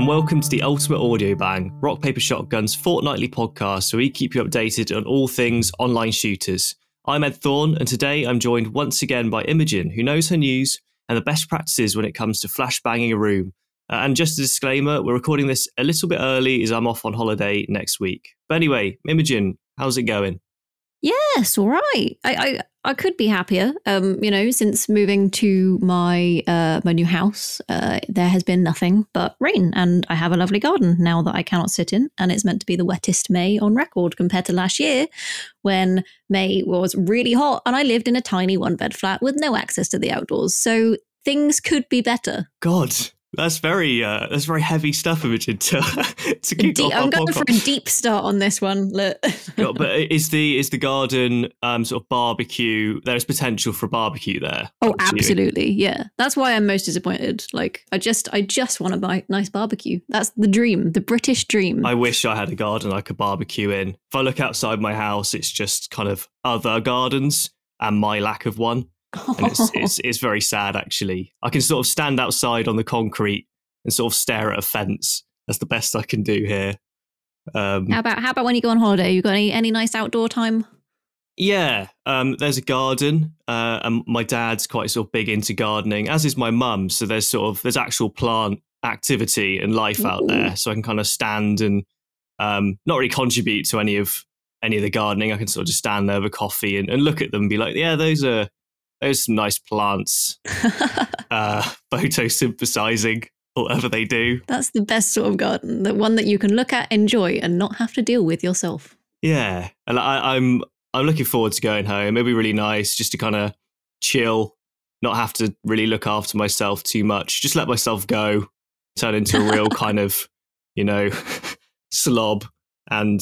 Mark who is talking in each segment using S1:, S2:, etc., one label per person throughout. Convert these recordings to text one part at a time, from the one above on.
S1: And welcome to the Ultimate Audio Bang, Rock Paper Shotgun's fortnightly podcast where we keep you updated on all things online shooters. I'm Ed Thorn, and today I'm joined once again by Imogen, who knows her news and the best practices when it comes to flashbanging a room. Uh, and just a disclaimer, we're recording this a little bit early as I'm off on holiday next week. But anyway, Imogen, how's it going?
S2: Yes, all right. I, I I could be happier. Um, you know, since moving to my uh my new house, uh, there has been nothing but rain, and I have a lovely garden now that I cannot sit in, and it's meant to be the wettest May on record compared to last year, when May was really hot, and I lived in a tiny one bed flat with no access to the outdoors. So things could be better.
S1: God, that's very uh, that's very heavy stuff, Imogen. To, to keep
S2: Deep, I'm going for a deep start on this one. Look.
S1: Yeah, but is the is the garden um, sort of barbecue? There is potential for a barbecue there.
S2: Oh, absolutely, yeah. That's why I'm most disappointed. Like, I just I just want a nice barbecue. That's the dream, the British dream.
S1: I wish I had a garden I could barbecue in. If I look outside my house, it's just kind of other gardens and my lack of one. It's, it's, it's very sad, actually. I can sort of stand outside on the concrete and sort of stare at a fence. That's the best I can do here.
S2: Um, how about how about when you go on holiday? You got any any nice outdoor time?
S1: Yeah, um, there's a garden, uh, and my dad's quite sort of big into gardening, as is my mum. So there's sort of there's actual plant activity and life Ooh. out there, so I can kind of stand and um, not really contribute to any of any of the gardening. I can sort of just stand there with a coffee and, and look at them and be like, yeah, those are those some nice plants, uh, photosynthesizing, whatever they do.
S2: That's the best sort of garden, the one that you can look at, enjoy, and not have to deal with yourself.
S1: Yeah, and I, I'm I'm looking forward to going home. It'll be really nice just to kind of chill, not have to really look after myself too much. Just let myself go, turn into a real kind of, you know, slob. And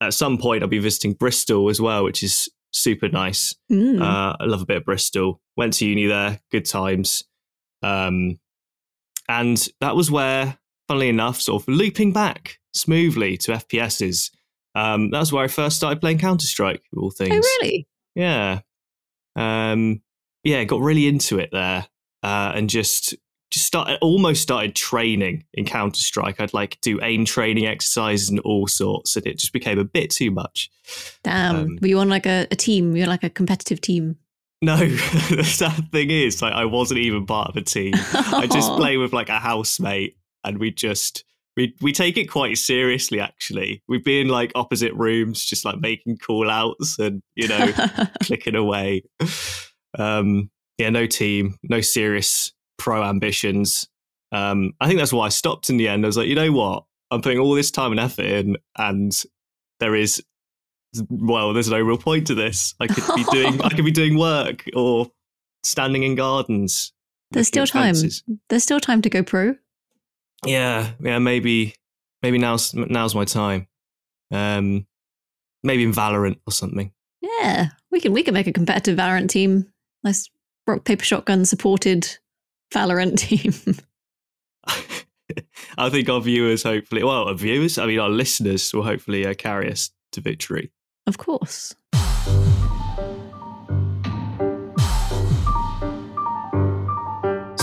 S1: at some point, I'll be visiting Bristol as well, which is super nice. Mm. Uh, I love a bit of Bristol. Went to uni there, good times. Um, and that was where, funnily enough, sort of looping back smoothly to FPSs, um, that's where I first started playing Counter Strike, all oh, things.
S2: Oh, really?
S1: Yeah. Um, yeah, got really into it there uh, and just just started almost started training in Counter Strike. I'd like do aim training exercises and all sorts, and it just became a bit too much.
S2: Damn, um, were you on like a, a team? You're like a competitive team.
S1: No, the sad thing is, like, I wasn't even part of a team. I just play with like a housemate, and we just we we take it quite seriously. Actually, we'd be in like opposite rooms, just like making call outs and you know clicking away. Um, yeah, no team, no serious pro ambitions. Um, I think that's why I stopped in the end. I was like, you know what? I'm putting all this time and effort in, and there is, well, there's no real point to this. I could be doing, I could be doing work or standing in gardens.
S2: There's still time. There's still time to go pro.
S1: Yeah, yeah, maybe, maybe now's now's my time. Um, maybe in Valorant or something.
S2: Yeah, we can we can make a competitive Valorant team. Nice rock paper shotgun supported Valorant team.
S1: I think our viewers, hopefully, well, our viewers, I mean, our listeners will hopefully uh, carry us to victory.
S2: Of course.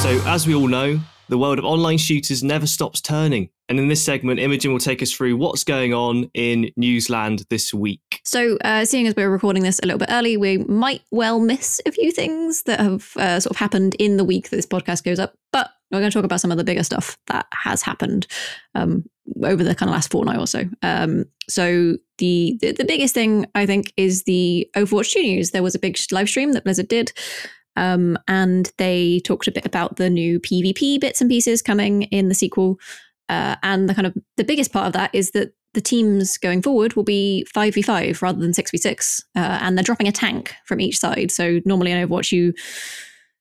S1: So, as we all know, the world of online shooters never stops turning. And in this segment, Imogen will take us through what's going on in Newsland this week.
S2: So, uh, seeing as we're recording this a little bit early, we might well miss a few things that have uh, sort of happened in the week that this podcast goes up. But we're going to talk about some of the bigger stuff that has happened um, over the kind of last fortnight or so. Um, so, the, the the biggest thing I think is the Overwatch 2 news. There was a big live stream that Blizzard did um, and they talked a bit about the new PvP bits and pieces coming in the sequel. Uh, and the kind of the biggest part of that is that the teams going forward will be 5v5 rather than 6v6. Uh, and they're dropping a tank from each side. So normally in Overwatch, you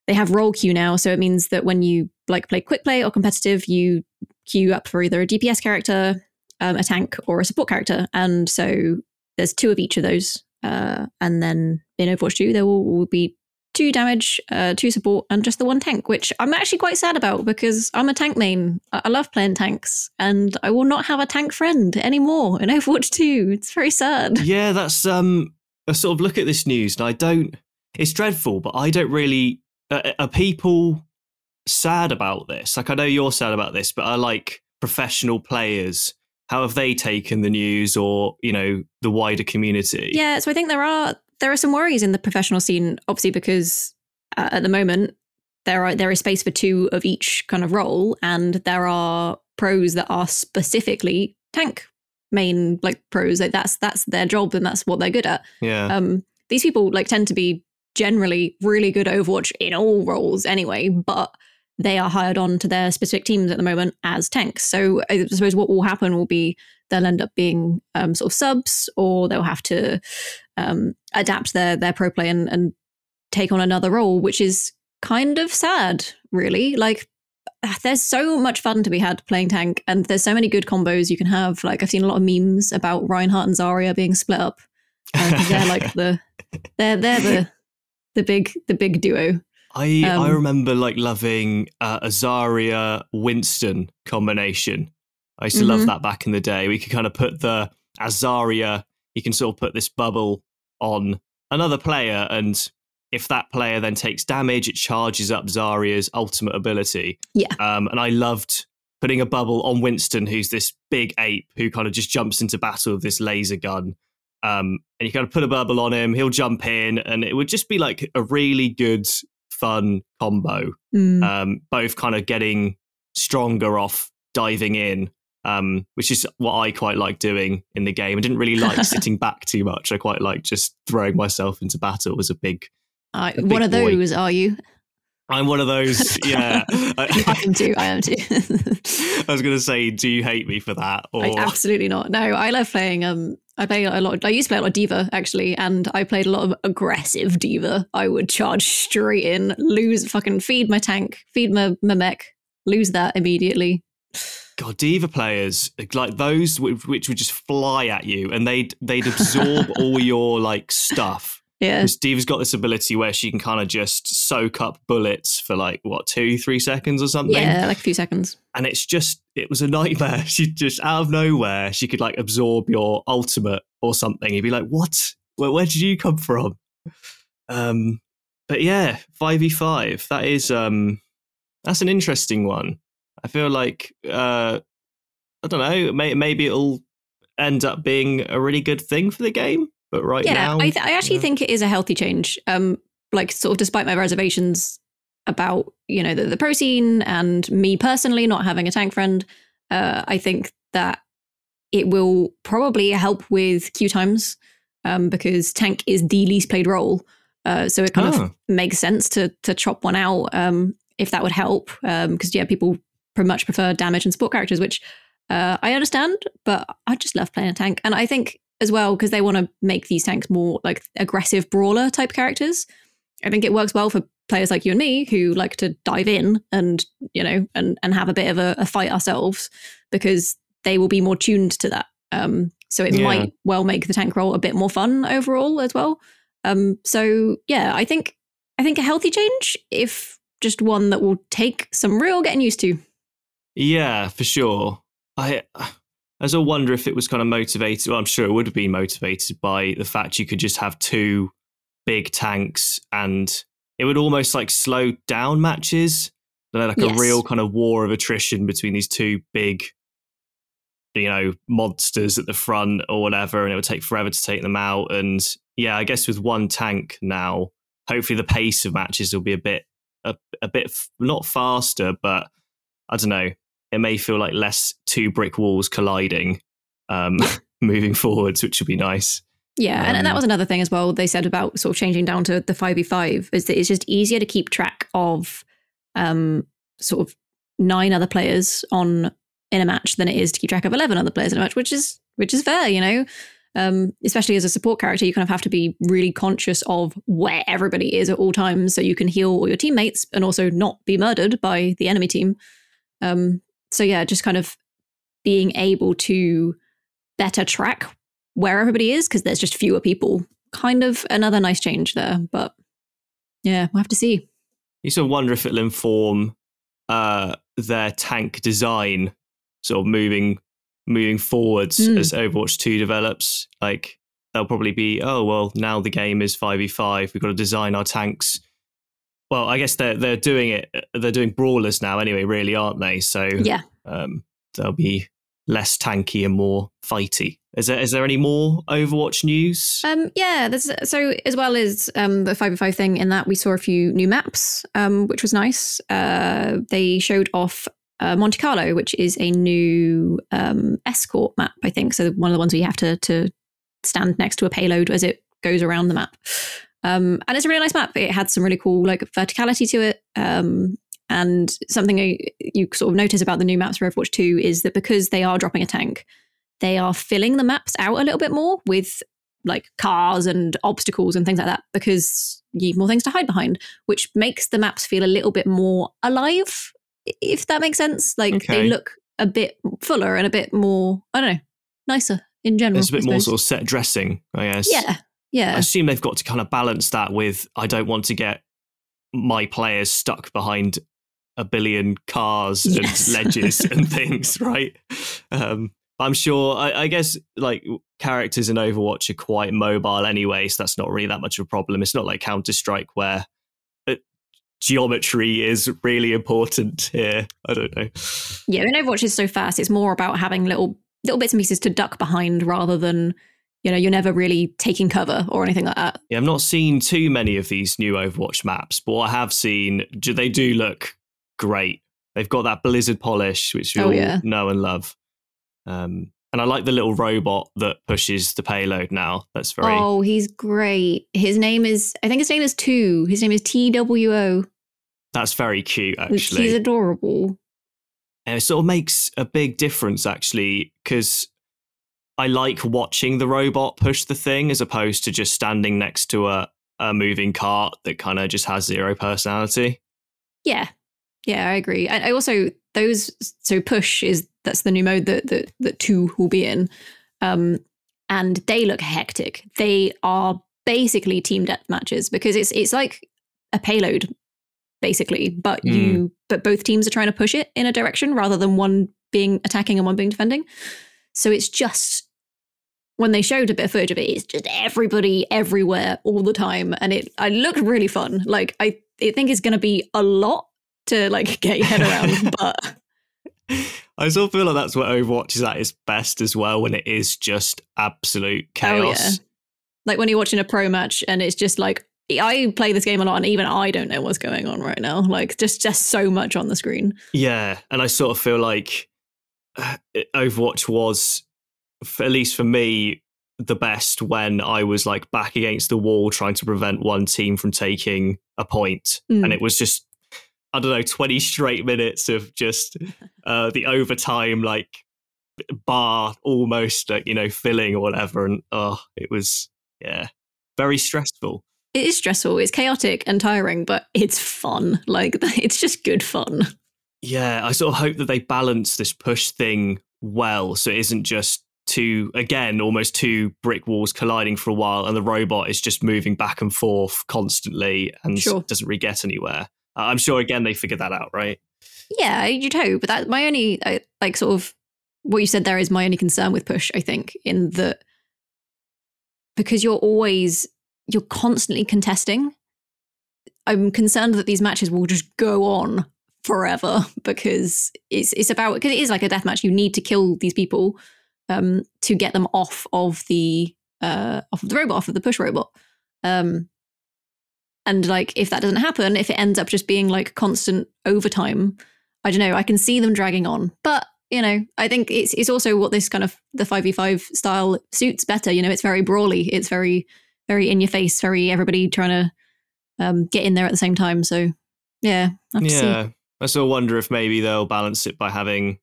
S2: they have role queue now. So it means that when you like play quick play or competitive, you queue up for either a DPS character, um, a tank, or a support character. And so there's two of each of those. Uh, and then in Overwatch 2, there will, will be two damage, uh, two support, and just the one tank, which I'm actually quite sad about because I'm a tank main. I love playing tanks, and I will not have a tank friend anymore in Overwatch 2. It's very sad.
S1: Yeah, that's um a sort of look at this news, and I don't. It's dreadful, but I don't really. Uh, are people sad about this? Like, I know you're sad about this, but I like. professional players? How have they taken the news, or you know, the wider community?
S2: Yeah, so I think there are there are some worries in the professional scene, obviously because uh, at the moment there are there is space for two of each kind of role, and there are pros that are specifically tank main like pros. Like that's that's their job and that's what they're good at.
S1: Yeah.
S2: Um, these people like tend to be generally really good Overwatch in all roles anyway, but they are hired on to their specific teams at the moment as tanks. So I suppose what will happen will be they'll end up being um, sort of subs, or they'll have to um, adapt their their pro play and, and take on another role, which is kind of sad, really. Like there's so much fun to be had playing tank, and there's so many good combos you can have. Like I've seen a lot of memes about Reinhardt and Zarya being split up. Uh, they're like the they're they're the the big the big duo.
S1: I
S2: Um,
S1: I remember like loving uh, a Zarya Winston combination. I used to love
S2: Mhm.
S1: that back in the day. We could kind of put the as Zarya. You can sort of put this bubble on another player, and if that player then takes damage, it charges up Zarya's ultimate ability.
S2: Yeah.
S1: Um, and I loved putting a bubble on Winston, who's this big ape who kind of just jumps into battle with this laser gun. Um, and you kind of put a bubble on him, he'll jump in, and it would just be like a really good, fun combo.
S2: Mm.
S1: Um, both kind of getting stronger off diving in, um, which is what I quite like doing in the game. I didn't really like sitting back too much. I quite like just throwing myself into battle as a big.
S2: I,
S1: a
S2: one
S1: big
S2: of
S1: boy.
S2: those, are you?
S1: I'm one of those. Yeah.
S2: I am too. I am too.
S1: I was going to say, do you hate me for that? Or
S2: absolutely not. No, I love playing. Um, I play a lot. I used to play a lot of D.Va actually, and I played a lot of aggressive D.Va. I would charge straight in, lose, fucking feed my tank, feed my, my mech, lose that immediately.
S1: God, D.Va players like those which, which would just fly at you, and they'd they'd absorb all your like stuff.
S2: Yeah,
S1: D.Va's got this ability where she can kind of just soak up bullets for like what two, three seconds or something.
S2: yeah, like a few seconds.
S1: And it's just it was a nightmare. She just out of nowhere she could like absorb your ultimate or something. You'd be like, what? Where, where did you come from? Um, but yeah, five v five. That is um, that's an interesting one. I feel like uh, I don't know. May, maybe it'll end up being a really good thing for the game. But right
S2: yeah,
S1: now,
S2: I, th- I actually
S1: yeah.
S2: think it is a healthy change. Um, like sort of despite my reservations about you know the, the pro scene and me personally not having a tank friend, uh, I think that it will probably help with queue times um, because tank is the least played role. Uh, so it kind
S1: Oh.
S2: of makes sense to to chop one out um, if that would help. Because yeah, people pretty much prefer damage and support characters, which uh, I understand, but I just love playing a tank, and I think as well because they want to make these tanks more like aggressive brawler type characters. I think it works well for players like you and me who like to dive in and you know and and have a bit of a, a fight ourselves because they will be more tuned to that. Um, so it
S1: Yeah.
S2: might well make the tank role a bit more fun overall as well. Um, so yeah, I think I think a healthy change, if just one that will take some real getting used to.
S1: Yeah, for sure. I as I wonder if it was kind of motivated. Well, I'm sure it would have been motivated by the fact you could just have two big tanks, and it would almost like slow down matches. Know, like
S2: Yes.
S1: a real kind of war of attrition between these two big, you know, monsters at the front or whatever, and it would take forever to take them out. And yeah, I guess with one tank now, hopefully the pace of matches will be a bit, a, a bit f- not faster, but I don't know it may feel like less two brick walls colliding um, moving forwards, which would be nice.
S2: Yeah, and, and that
S1: Um,
S2: was another thing as well. They said about sort of changing down to the five v five is that it's just easier to keep track of um, sort of nine other players on in a match than it is to keep track of eleven other players in a match, which is which is fair, you know. Um, especially as a support character, you kind of have to be really conscious of where everybody is at all times, so you can heal all your teammates and also not be murdered by the enemy team. Um, so yeah, just kind of being able to better track where everybody is because there's just fewer people. Kind of another nice change there, but yeah, we'll have to see.
S1: You sort of wonder if it'll inform uh, their tank design, sort of moving moving forwards
S2: Mm.
S1: as Overwatch Two develops. Like they'll probably be, oh well, now the game is five v five. We've got to design our tanks. Well, I guess they're they're doing it. They're doing brawlers now anyway, really, aren't they? So
S2: Yeah,
S1: um, they'll be less tanky and more fighty. Is there is there any more Overwatch news?
S2: Um, yeah, there's, so as well as um, the 5v5 thing, in that we saw a few new maps, um, which was nice. Uh, they showed off uh, Monte Carlo, which is a new um, escort map, I think. So one of the ones where you have to, to stand next to a payload as it goes around the map. Um, and it's a really nice map. It had some really cool like verticality to it. Um, and something you sort of notice about the new maps for Overwatch 2 is that because they are dropping a tank, they are filling the maps out a little bit more with like cars and obstacles and things like that because you have more things to hide behind, which makes the maps feel a little bit more alive, if that makes sense. Like okay. they look a bit fuller and a bit more, I don't know, nicer in general.
S1: It's a bit more sort of set dressing, I guess.
S2: Yeah. Yeah.
S1: I assume they've got to kind of balance that with I don't want to get my players stuck behind a billion cars yes. and ledges and things, right? Um, I'm sure. I, I, guess like characters in Overwatch are quite mobile anyway, so that's not really that much of a problem. It's not like Counter Strike where uh, geometry is really important here. I don't know.
S2: Yeah, in Overwatch is so fast. It's more about having little little bits and pieces to duck behind rather than you know you're never really taking cover or anything like that.
S1: Yeah, I've not seen too many of these new Overwatch maps, but what I have seen, they do look great. They've got that Blizzard polish, which we oh, all yeah. know and love. Um, and I like the little robot that pushes the payload now. That's very.
S2: Oh, he's great. His name is, I think his name is Two. His name is TWO.
S1: That's very cute, actually.
S2: He's adorable.
S1: And it sort of makes a big difference, actually, because I like watching the robot push the thing as opposed to just standing next to a, a moving cart that kind of just has zero personality.
S2: Yeah, yeah, I agree. I, I also those so push is that's the new mode that that that two will be in, um, and they look hectic. They are basically team death matches because it's it's like a payload basically, but mm. you but both teams are trying to push it in a direction rather than one being attacking and one being defending. So it's just when they showed a bit of footage of it, it's just everybody everywhere all the time, and it I looked really fun. Like I, I think it's going to be a lot to like get your head around. but
S1: I still feel like that's what Overwatch is at its best as well, when it is just absolute chaos. Oh, yeah.
S2: Like when you're watching a pro match and it's just like I play this game a lot and even I don't know what's going on right now. Like just just so much on the screen.
S1: Yeah, and I sort of feel like uh, Overwatch was at least for me the best when I was like back against the wall trying to prevent one team from taking a point. Mm. and it was just I don't know, 20 straight minutes of just uh, the overtime, like bar almost, like, you know, filling or whatever. And oh, it was, yeah, very stressful.
S2: It is stressful. It's chaotic and tiring, but it's fun. Like, it's just good fun.
S1: Yeah, I sort of hope that they balance this push thing well. So it isn't just two, again, almost two brick walls colliding for a while and the robot is just moving back and forth constantly and sure. doesn't really get anywhere. I'm sure again they figured that out, right?
S2: Yeah, you'd hope. But that my only uh, like sort of what you said there is my only concern with push. I think in that because you're always you're constantly contesting. I'm concerned that these matches will just go on forever because it's it's about because it is like a death match. You need to kill these people um, to get them off of the uh, off of the robot, off of the push robot. Um, and like, if that doesn't happen, if it ends up just being like constant overtime, I don't know. I can see them dragging on, but you know, I think it's it's also what this kind of the five v five style suits better. You know, it's very brawly. It's very very in your face. Very everybody trying to um, get in there at the same time. So yeah,
S1: yeah. I still wonder if maybe they'll balance it by having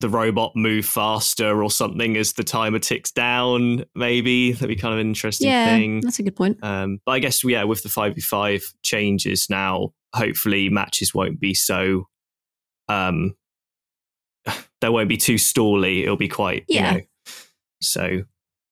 S1: the robot move faster or something as the timer ticks down. Maybe that'd be kind of an interesting
S2: yeah,
S1: thing.
S2: That's a good point.
S1: Um, but I guess yeah, with the five v five changes now, hopefully matches won't be so. Um, they won't be too stally. It'll be quite yeah. You know, so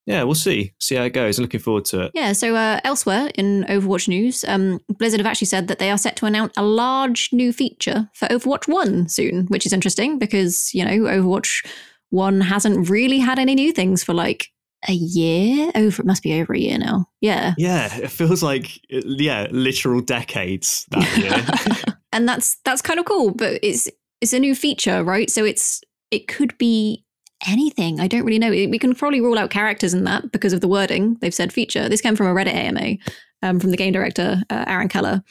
S1: yeah, we'll see. See how it goes. I'm looking forward to it.
S2: Yeah. So uh, elsewhere in Overwatch news, um, Blizzard have actually said that they are set to announce a large new feature for Overwatch One soon, which is interesting because you know Overwatch One hasn't really had any new things for like a year. Over it must be over a year now. Yeah.
S1: Yeah, it feels like yeah, literal decades that year.
S2: and that's that's kind of cool, but it's it's a new feature, right? So it's it could be anything. I don't really know. We can probably rule out characters in that because of the wording. They've said feature. This came from a Reddit AMA um, from the game director, uh, Aaron Keller.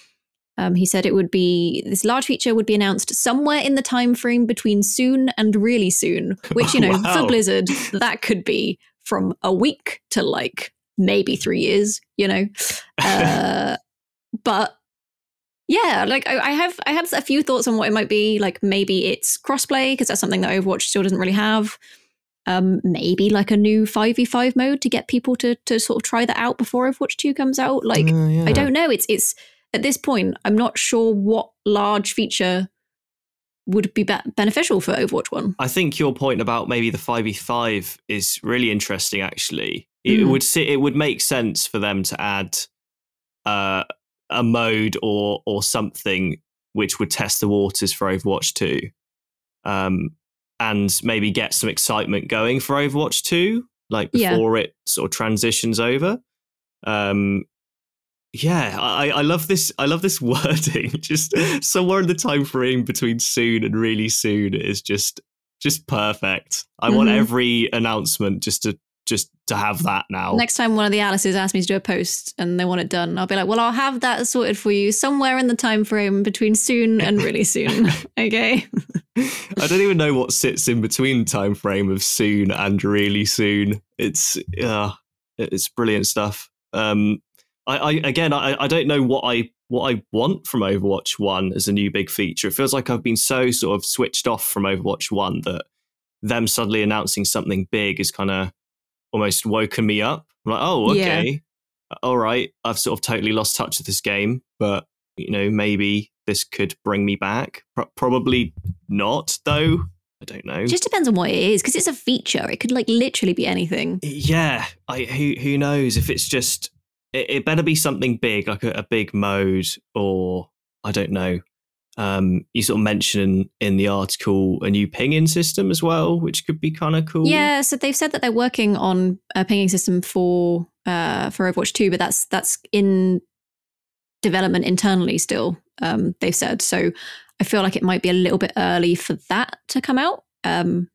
S2: Um, he said it would be this large feature would be announced somewhere in the time frame between soon and really soon, which you know
S1: Wow.
S2: for Blizzard that could be from a week to like maybe three years. You know, uh, but yeah, like I, I have I have a few thoughts on what it might be. Like maybe it's crossplay because that's something that Overwatch still doesn't really have. Um, maybe like a new five v five mode to get people to to sort of try that out before Overwatch two comes out. Like
S1: Uh, yeah.
S2: I don't know. It's it's at this point I'm not sure what large feature would be, be- beneficial for Overwatch one.
S1: I think your point about maybe the five v five is really interesting. Actually, it
S2: Mm.
S1: would sit, it would make sense for them to add uh, a mode or or something which would test the waters for Overwatch two, um, and maybe get some excitement going for Overwatch two, like
S2: Yeah.
S1: before it sort of transitions over. Um, yeah, I, I love this. I love this wording. Just somewhere in the time frame between soon and really soon is just just perfect. I want
S2: Mhm.
S1: every announcement just to just to have that now.
S2: Next time one of the Alices asks me to do a post and they want it done, I'll be like, well, I'll have that sorted for you somewhere in the time frame between soon and really soon. okay.
S1: I don't even know what sits in between the time frame of soon and really soon. It's uh, it's brilliant stuff. Um, I, I again, I, I don't know what I what I want from Overwatch One as a new big feature. It feels like I've been so sort of switched off from Overwatch One that them suddenly announcing something big is kind of almost woken me up. I'm like, oh,
S2: Yeah.
S1: okay, all right. I've sort of totally lost touch with this game, but you know, maybe this could bring me back. Pro- probably not, though. I don't know.
S2: It just depends on what it is because it's a feature. It could like literally be anything.
S1: yeah, I who who knows if it's just it, it better be something big, like a, a big mode, or I don't know. Um, you sort of mention in the article a new pinging system as well, which could be kind of cool.
S2: Yeah, so they've said that they're working on a pinging system for uh, for Overwatch 2, but that's that's in development internally still. Um, they've said so. I feel like it might be a little bit early for that to come out. Um,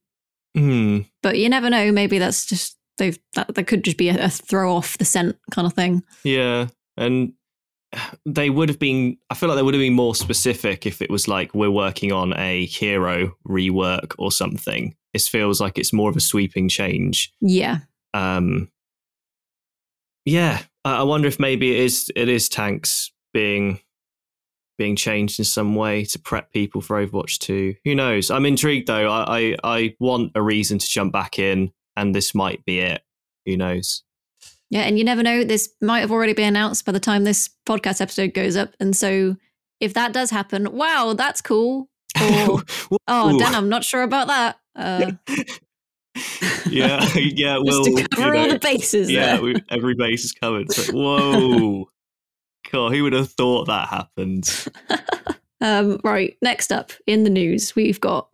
S1: Hmm.
S2: but you never know. Maybe that's just they've that, that could just be a, a throw off the scent kind of thing.
S1: Yeah, and they would have been. I feel like they would have been more specific if it was like we're working on a hero rework or something. This feels like it's more of a sweeping change.
S2: Yeah,
S1: Um, yeah, I, I wonder if maybe it is it is tanks being being changed in some way to prep people for Overwatch 2. Who knows? I'm intrigued though. I, I I want a reason to jump back in, and this might be it. Who knows?
S2: Yeah, and you never know. This might have already been announced by the time this podcast episode goes up, and so if that does happen, wow, that's cool. Or oh. Dan, I'm not sure about that. Uh,
S1: yeah, yeah.
S2: just
S1: Well,
S2: to
S1: you
S2: cover all the bases
S1: yeah, we, every base is covered. Like, whoa, God, who would have thought that happened?
S2: Um, right, next up in the news, we've got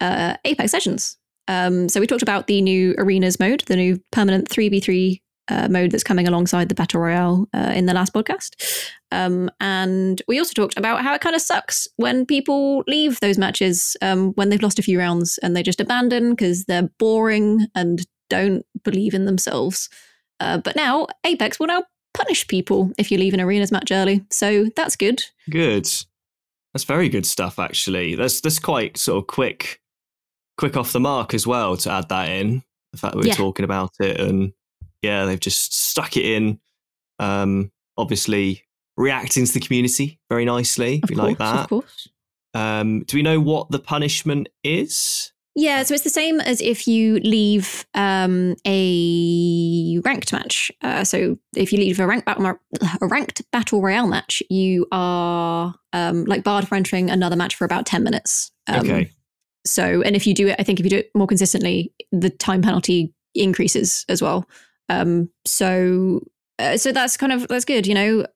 S2: uh, Apex Sessions. Um, so we talked about the new arenas mode, the new permanent 3v3 uh, mode that's coming alongside the Battle Royale uh, in the last podcast. Um, and we also talked about how it kind of sucks when people leave those matches um, when they've lost a few rounds and they just abandon because they're boring and don't believe in themselves. Uh, but now Apex will now punish people if you leave an arenas match early. So that's good.
S1: Good. That's very good stuff, actually. That's that's quite sort of quick, quick off the mark as well to add that in. The fact that we're
S2: Yeah.
S1: talking about it, and yeah, they've just stuck it in. Um, obviously, reacting to the community very nicely.
S2: Of
S1: we
S2: course,
S1: like that.
S2: of course.
S1: Um, do we know what the punishment is?
S2: Yeah, so it's the same as if you leave um, a ranked match. Uh, so if you leave a ranked battle, a ranked battle royale match, you are um, like barred for entering another match for about ten minutes. Um,
S1: okay.
S2: So, and if you do it, I think if you do it more consistently, the time penalty increases as well. Um, so, uh, so that's kind of that's good. You know,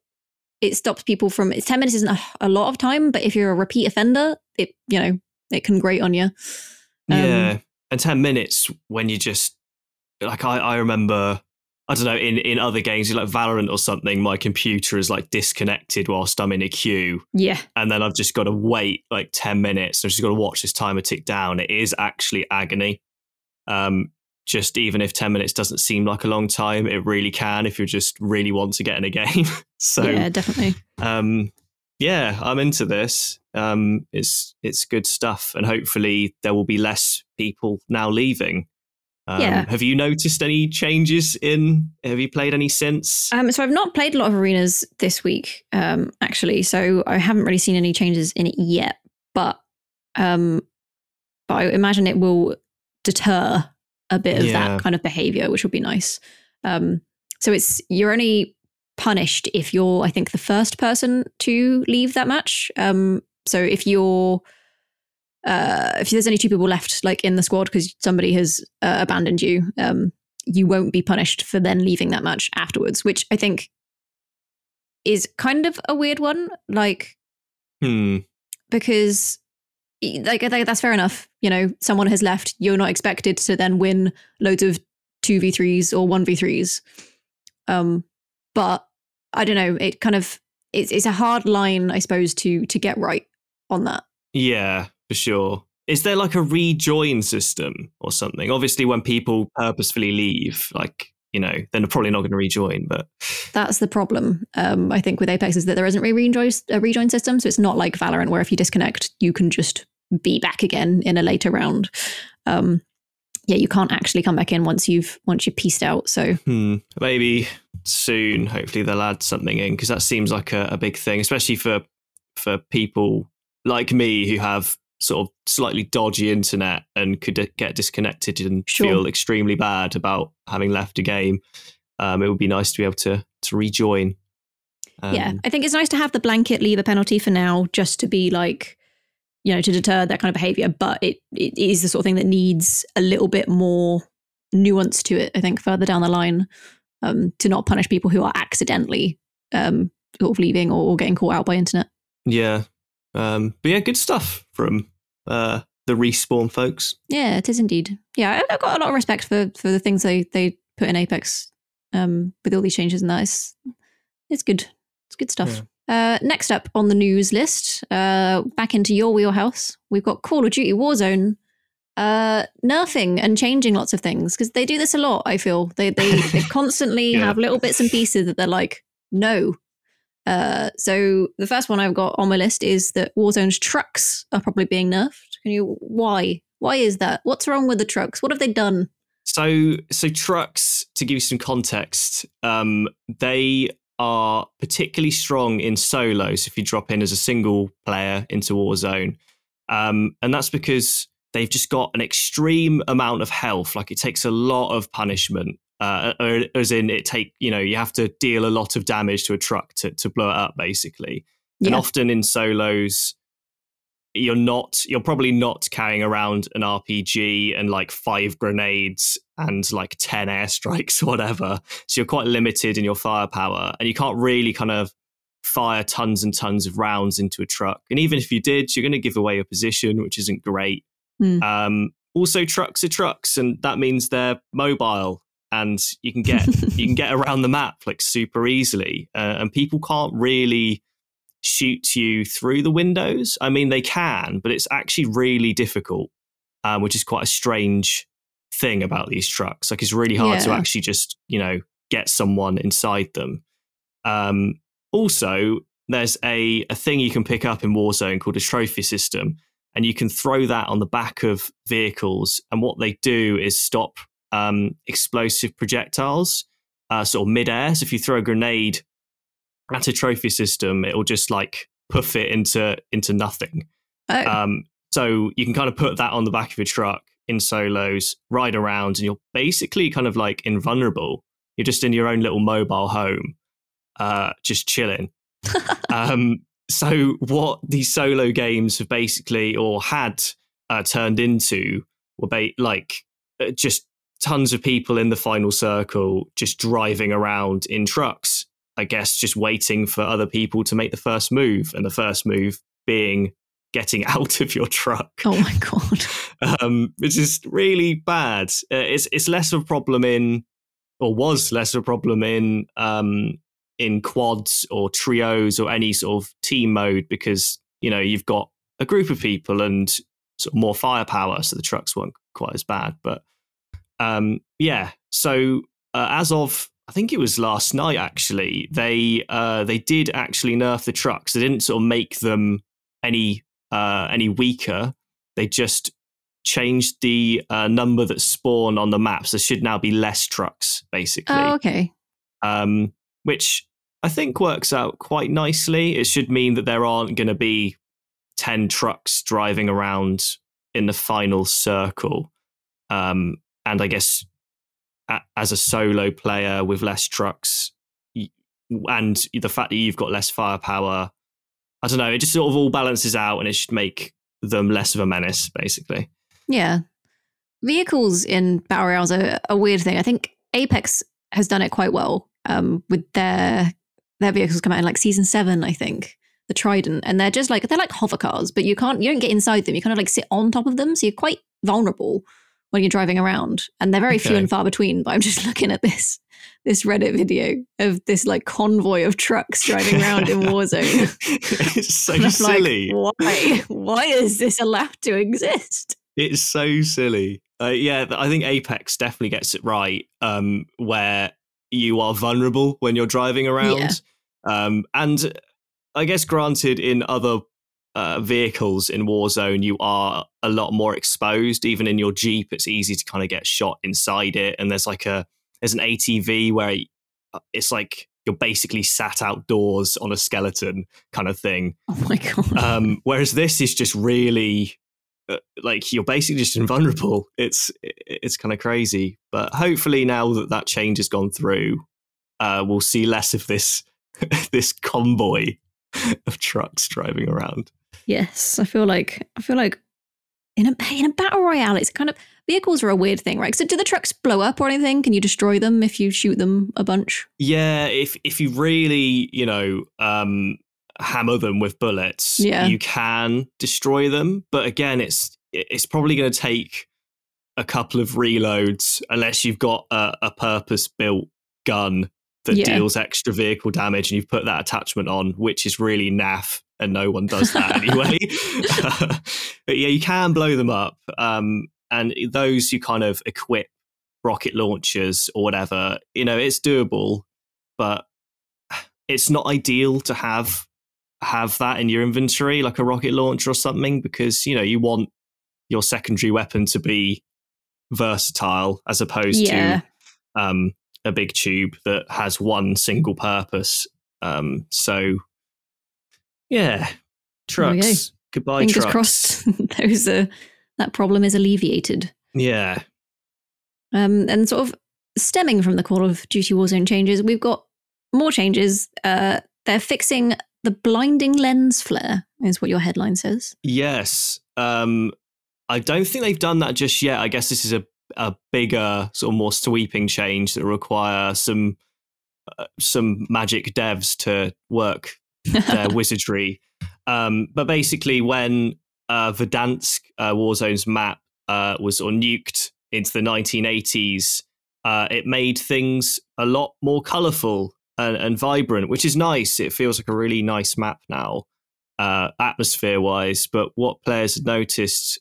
S2: it stops people from. It's ten minutes isn't a, a lot of time, but if you're a repeat offender, it you know it can grate on you. Um,
S1: yeah. And 10 minutes when you just, like, I, I remember I don't know, in, in other games, like Valorant or something, my computer is like disconnected whilst I'm in a queue.
S2: Yeah.
S1: And then I've just got to wait like 10 minutes. I've just got to watch this timer tick down. It is actually agony. Um, just even if 10 minutes doesn't seem like a long time, it really can if you just really want to get in a game. so,
S2: yeah, definitely.
S1: Um, yeah, I'm into this. Um, it's it's good stuff, and hopefully there will be less people now leaving. Um,
S2: Yeah.
S1: Have you noticed any changes in? Have you played any since?
S2: Um, so I've not played a lot of arenas this week, um, actually. So I haven't really seen any changes in it yet. But um, but I imagine it will deter a bit of
S1: Yeah.
S2: that kind of behavior, which would be nice. Um, so it's you're only punished if you're, I think, the first person to leave that match. Um, so if you're uh, if there's only two people left, like in the squad, because somebody has uh, abandoned you, um, you won't be punished for then leaving that match afterwards, which I think is kind of a weird one. Like,
S1: Hmm.
S2: because like, like that's fair enough. You know, someone has left. You're not expected to then win loads of two v threes or one v threes. Um, but I don't know. It kind of it's it's a hard line, I suppose, to to get right on that.
S1: Yeah, for sure. Is there like a rejoin system or something? Obviously, when people purposefully leave, like you know, then they're probably not going to rejoin. But
S2: That's the problem. Um, I think with Apex is that there isn't a rejoin a rejoin system, so it's not like Valorant where if you disconnect, you can just be back again in a later round. Um, yeah, you can't actually come back in once you've once you've pieced out. So
S1: Hmm. Maybe soon, hopefully they'll add something in because that seems like a, a big thing, especially for for people like me who have sort of slightly dodgy internet and could get disconnected and
S2: Sure.
S1: feel extremely bad about having left a game. Um, it would be nice to be able to to rejoin. Um,
S2: yeah, I think it's nice to have the blanket leave a penalty for now, just to be like, you know, to deter that kind of behavior. But it it is the sort of thing that needs a little bit more nuance to it. I think further down the line, um, to not punish people who are accidentally um, sort of leaving or, or getting caught out by internet.
S1: yeah. Um, but yeah, good stuff from uh, the respawn folks.
S2: Yeah, it is indeed. Yeah, I- I've got a lot of respect for for the things they they put in Apex um, with all these changes and that. It's, it's good. It's good stuff. Uh, next up on the news list, uh, back into your wheelhouse, we've got Call of Duty Warzone uh, nerfing and changing lots of things because they do this a lot. I feel they they, they constantly
S1: Yeah.
S2: have little bits and pieces that they're like, no. Uh, so the first one I've got on my list is that Warzone's trucks are probably being nerfed. Can you why? Why is that? What's wrong with the trucks? What have they done?
S1: So, so trucks. To give you some context, um, they are particularly strong in solos. If you drop in as a single player into Warzone, um, and that's because they've just got an extreme amount of health. Like it takes a lot of punishment. Uh, as in, it take you know you have to deal a lot of damage to a truck to to blow it up, basically. And often in solos, you're not you're probably not carrying around an RPG and like five grenades and like 10 airstrikes or whatever. So you're quite limited in your firepower and you can't really kind of fire tons and tons of rounds into a truck. And even if you did, you're going to give away your position, which isn't great.
S2: Hmm.
S1: Um, also, trucks are trucks, and that means they're mobile, and you can get you can get around the map like super easily, uh, and people can't really shoot you through the windows. I mean, they can, but it's actually really difficult, um, which is quite a strange thing about these trucks. Like, it's really hard to actually just you know get someone inside them. Um, also, there's a, a thing you can pick up in Warzone called a trophy system, and you can throw that on the back of vehicles. And what they do is stop um, explosive projectiles uh, sort of midair. So if you throw a grenade at a trophy system, it'll just like puff it into into nothing.
S2: Oh,
S1: Um, so you can kind of put that on the back of your truck in solos, ride around, and you're basically kind of like invulnerable. You're just in your own little mobile home, uh, just chilling. um, so what these solo games have basically or had uh, turned into were ba- like uh, just tons of people in the final circle just driving around in trucks. I guess just waiting for other people to make the first move, and the first move being getting out of your truck,
S2: oh my god.
S1: um, which is really bad. Uh, it's it's less of a problem in or was less of a problem in um, in quads or trios or any sort of team mode because you know you've got a group of people and sort of more firepower, so the trucks weren't quite as bad. But um, yeah, so uh, as of I think it was last night actually, they uh, they did actually nerf the trucks. They didn't sort of make them any uh, any weaker. They just changed the uh, number that spawn on the maps. There should now be less trucks, basically.
S2: Oh, okay.
S1: Um, which I think works out quite nicely. It should mean that there aren't going to be 10 trucks driving around in the final circle. Um, and I guess a, as a solo player with less trucks and the fact that you've got less firepower, I don't know, it just sort of all balances out and it should make them less of a menace, basically.
S2: Yeah. Vehicles in Battle Royales are a weird thing. I think Apex has done it quite well um, with their their vehicles come out in like season seven, I think, the Trident, and they're just like they're like hover cars, but you can't you don't get inside them. You kind of like sit on top of them, so you're quite vulnerable when you're driving around. And they're very okay. few and far between. But I'm just looking at this this Reddit video of this like convoy of trucks driving around in Warzone.
S1: it's so silly.
S2: Like, why? Why is this allowed to exist?
S1: It's so silly. Uh, yeah, I think Apex definitely gets it right. Um, where you are vulnerable when you're driving around. Yeah. Um, and I guess, granted, in other uh, vehicles in Warzone, you are a lot more exposed. Even in your Jeep, it's easy to kind of get shot inside it. And there's like a there's an ATV where uh, it's like you're basically sat outdoors on a skeleton kind of thing.
S2: Oh my god!
S1: Um, whereas this is just really uh, like you're basically just invulnerable. It's it's kind of crazy. But hopefully now that that change has gone through, uh, we'll see less of this this convoy of trucks driving around.
S2: Yes, I feel like I feel like in a in a battle royale, it's kind of vehicles are a weird thing, right? So do the trucks blow up or anything? Can you destroy them if you shoot them a bunch?
S1: Yeah, if if you really you know um, hammer them with bullets, yeah. you can destroy them. But again, it's it's probably going to take a couple of reloads unless you've got a, a purpose built gun that yeah. deals extra vehicle damage and you've put that attachment on, which is really naff and no one does that anyway. but yeah, you can blow them up. Um, and those you kind of equip rocket launchers or whatever, you know, it's doable, but it's not ideal to have have that in your inventory, like a rocket launcher or something, because you know you want your secondary weapon to be versatile as opposed yeah. to um, a big tube that has one single purpose. Um, so, yeah, trucks. Goodbye,
S2: Fingers
S1: trucks.
S2: crossed. Those uh, that problem is alleviated.
S1: Yeah.
S2: Um, and sort of stemming from the Call of Duty Warzone changes, we've got more changes. Uh, they're fixing the blinding lens flare, is what your headline says.
S1: Yes. Um, I don't think they've done that just yet. I guess this is a a bigger, sort of more sweeping change that require some uh, some magic devs to work their wizardry. Um, but basically, when uh, Verdansk uh, Warzone's map uh, was of nuked into the 1980s, uh, it made things a lot more colourful and, and, vibrant, which is nice. It feels like a really nice map now, uh, atmosphere wise. But what players had noticed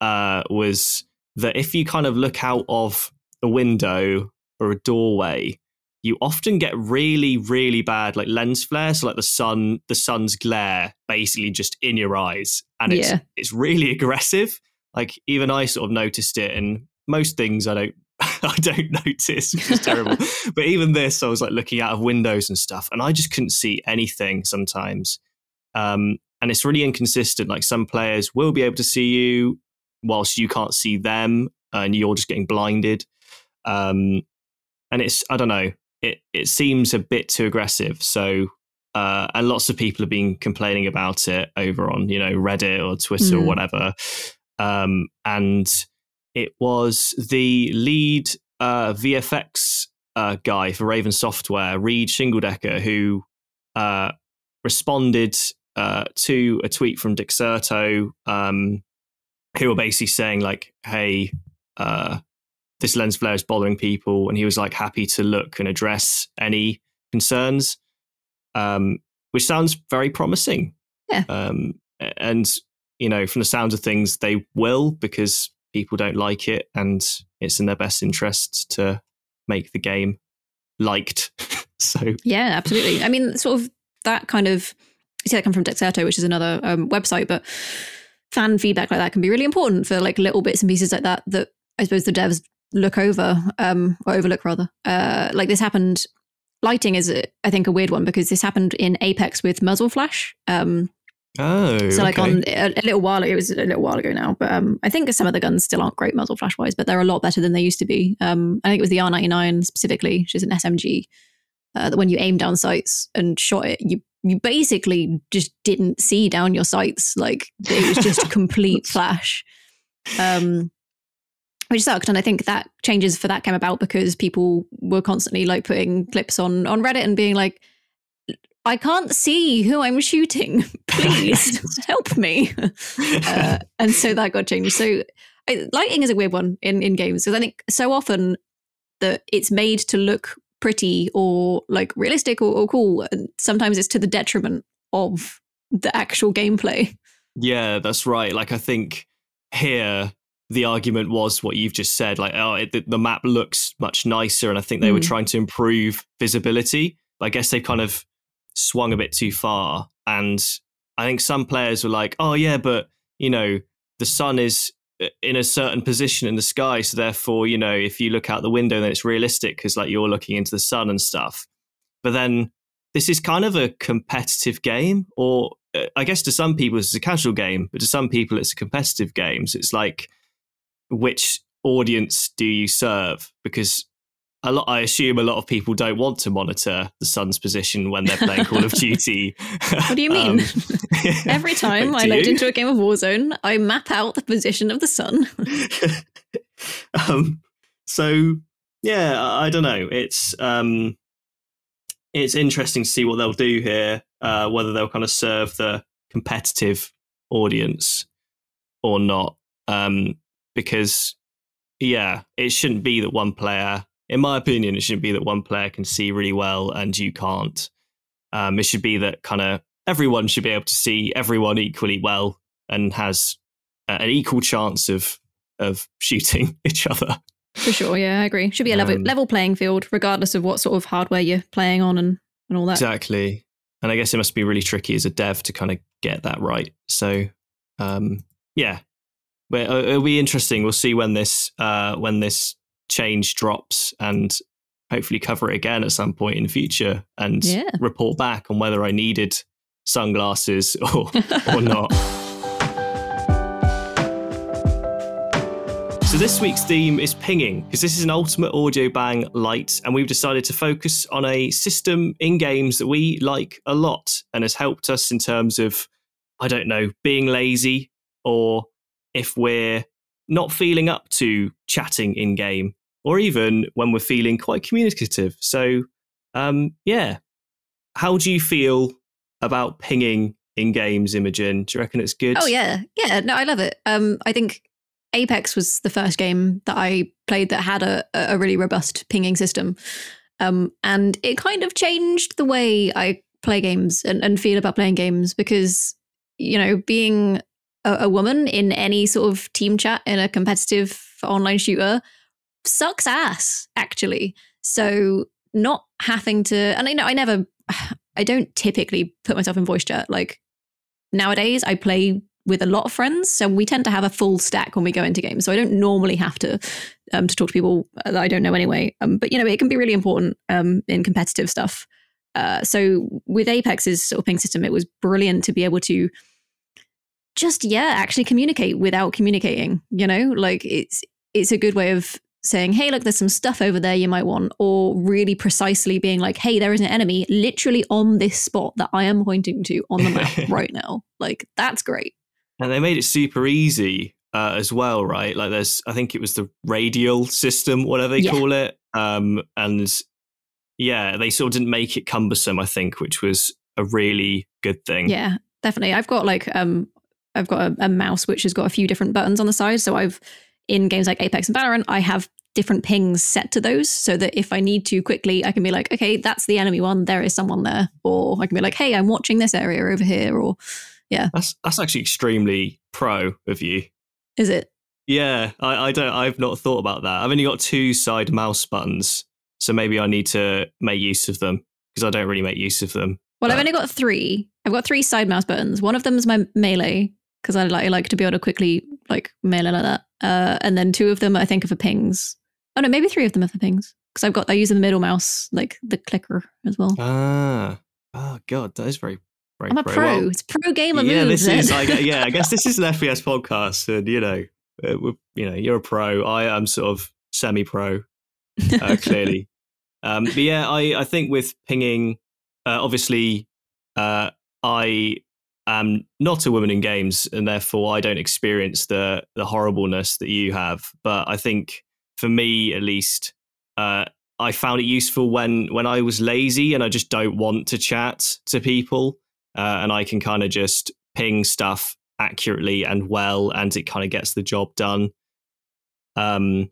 S1: uh, was that if you kind of look out of a window or a doorway, you often get really, really bad like lens flare. So like the sun, the sun's glare basically just in your eyes. And it's yeah. it's really aggressive. Like even I sort of noticed it and most things I don't I don't notice, which is terrible. but even this, I was like looking out of windows and stuff, and I just couldn't see anything sometimes. Um, and it's really inconsistent. Like some players will be able to see you, whilst you can't see them and you're just getting blinded. Um, and it's I don't know. It it seems a bit too aggressive. So uh, and lots of people have been complaining about it over on you know Reddit or Twitter mm. or whatever. Um, and it was the lead uh, VFX uh, guy for Raven Software, Reed Shingledecker, who uh, responded uh, to a tweet from Dexerto um, who were basically saying like, "Hey, uh, this lens flare is bothering people, and he was like happy to look and address any concerns, um, which sounds very promising.
S2: Yeah.
S1: Um, and you know, from the sounds of things, they will because people don't like it, and it's in their best interests to make the game liked. so
S2: yeah, absolutely. I mean, sort of that kind of you see that come from Dexerto, which is another um, website, but fan feedback like that can be really important for like little bits and pieces like that that I suppose the devs look over um, or overlook rather. Uh, like this happened. Lighting is, I think, a weird one because this happened in Apex with muzzle flash. Um,
S1: oh,
S2: so like
S1: okay.
S2: on a, a little while, it was a little while ago now, but um, I think some of the guns still aren't great muzzle flash wise, but they're a lot better than they used to be. Um, I think it was the R99 specifically, which is an SMG. Uh, that when you aim down sights and shot it, you you basically just didn't see down your sights. Like it was just a complete flash. Um, which sucked. And I think that changes for that came about because people were constantly like putting clips on on Reddit and being like, I can't see who I'm shooting. Please help me. Uh, and so that got changed. So I, lighting is a weird one in, in games because I think so often that it's made to look pretty or like realistic or, or cool. And sometimes it's to the detriment of the actual gameplay.
S1: Yeah, that's right. Like I think here the argument was what you've just said. Like, oh, it, the, the map looks much nicer, and I think they were
S2: Mm.
S1: trying to improve visibility. But I guess they've kind of swung a bit too far, and I think some players were like, oh yeah, but you know, the sun is in a certain position in the sky, so therefore, you know, if you look out the window, then it's realistic because like you're looking into the sun and stuff. But then this is kind of a competitive game, or uh, I guess to some people it's a casual game, but to some people it's a competitive game. So it's like, which audience do you serve? Because a lot, I assume a lot of people don't want to monitor the sun's position when they're playing Call of Duty.
S2: What do you mean?
S1: Um,
S2: Every time I load
S1: you?
S2: into a game of Warzone, I map out the position of the sun.
S1: um, so yeah, I, I don't know. It's um, it's interesting to see what they'll do here. Uh, whether they'll kind of serve the competitive audience or not. Um, because yeah, it shouldn't be that one player. In my opinion, it shouldn't be that one player can see really well and you can't. Um, it should be that kind of everyone should be able to see everyone equally well and has uh, an equal chance of of shooting each other.
S2: For sure, yeah, I agree. Should be a level
S1: Um,
S2: level playing field, regardless of what sort of hardware you're playing on and, and all that.
S1: Exactly. And I guess it must be really tricky as a dev to kind of get that right. So, um, yeah, uh, it'll be interesting. We'll see when this uh, when this change drops, and hopefully cover it again at some point in the future, and
S2: Yeah.
S1: report back on whether I needed sunglasses or or not. So this week's theme is pinging because this is an Ultimate Audio Bang light, and we've decided to focus on a system in games that we like a lot and has helped us in terms of, I don't know, being lazy or if we're not feeling up to chatting in game, or even when we're feeling quite communicative. So, um, yeah, how do you feel about pinging in games, Imogen? Do you reckon it's good?
S2: Oh yeah, yeah. No, I love it. Um, I think Apex was the first game that I played that had a a really robust pinging system, um, and it kind of changed the way I play games and, and feel about playing games because you know being a, a woman in any sort of team chat in a competitive online shooter sucks ass actually. So not having to, and I know I never, I don't typically put myself in voice chat like nowadays I play with a lot of friends, so we tend to have a full stack when we go into games. So I don't normally have to um, to talk to people that I don't know anyway. Um, but you know, it can be really important um, in competitive stuff. Uh, so with Apex's sort of ping system, it was brilliant to be able to just yeah actually communicate without communicating. You know, like it's it's a good way of saying, hey, look, there's some stuff over there you might want, or really precisely being like, hey, there is an enemy literally on this spot that I am pointing to on the map right now. Like, that's great.
S1: And they made it super easy uh, as well, right? Like there's, I think it was the radial system, whatever they
S2: Yeah.
S1: call it. Um, and yeah, they sort of didn't make it cumbersome, I think, which was a really good thing.
S2: Yeah, definitely. I've got like, um, I've got a, a mouse which has got a few different buttons on the side. So I've, in games like Apex and Valorant, I have different pings set to those so that if I need to quickly, I can be like, okay, that's the enemy one. There is someone there. Or I can be like, hey, I'm watching this area over here. Or yeah.
S1: That's that's actually extremely pro of you.
S2: Is it?
S1: Yeah, I, I don't I've not thought about that. I've only got two side mouse buttons, so maybe I need to make use of them because I don't really make use of them.
S2: Well, I've only got three. I've got three side mouse buttons. One of them is my melee because I like I like to be able to quickly like melee like that. Uh, and then two of them I think are for pings. Oh no, maybe three of them are for pings because I've got I use the middle mouse like the clicker as well.
S1: Ah, oh god, that is very very.
S2: I'm a
S1: pro. Well,
S2: it's pro gamer
S1: yeah,
S2: moves.
S1: this is. I, yeah, I guess this is an FPS podcast, and you know, uh, you know, you're a pro. I am sort of semi-pro, uh, clearly. um, but yeah, I I think with pinging, uh, obviously, uh, I am not a woman in games, and therefore I don't experience the the horribleness that you have. But I think for me, at least, uh, I found it useful when when I was lazy and I just don't want to chat to people, uh, and I can kind of just ping stuff accurately and well, and it kind of gets the job done. Um,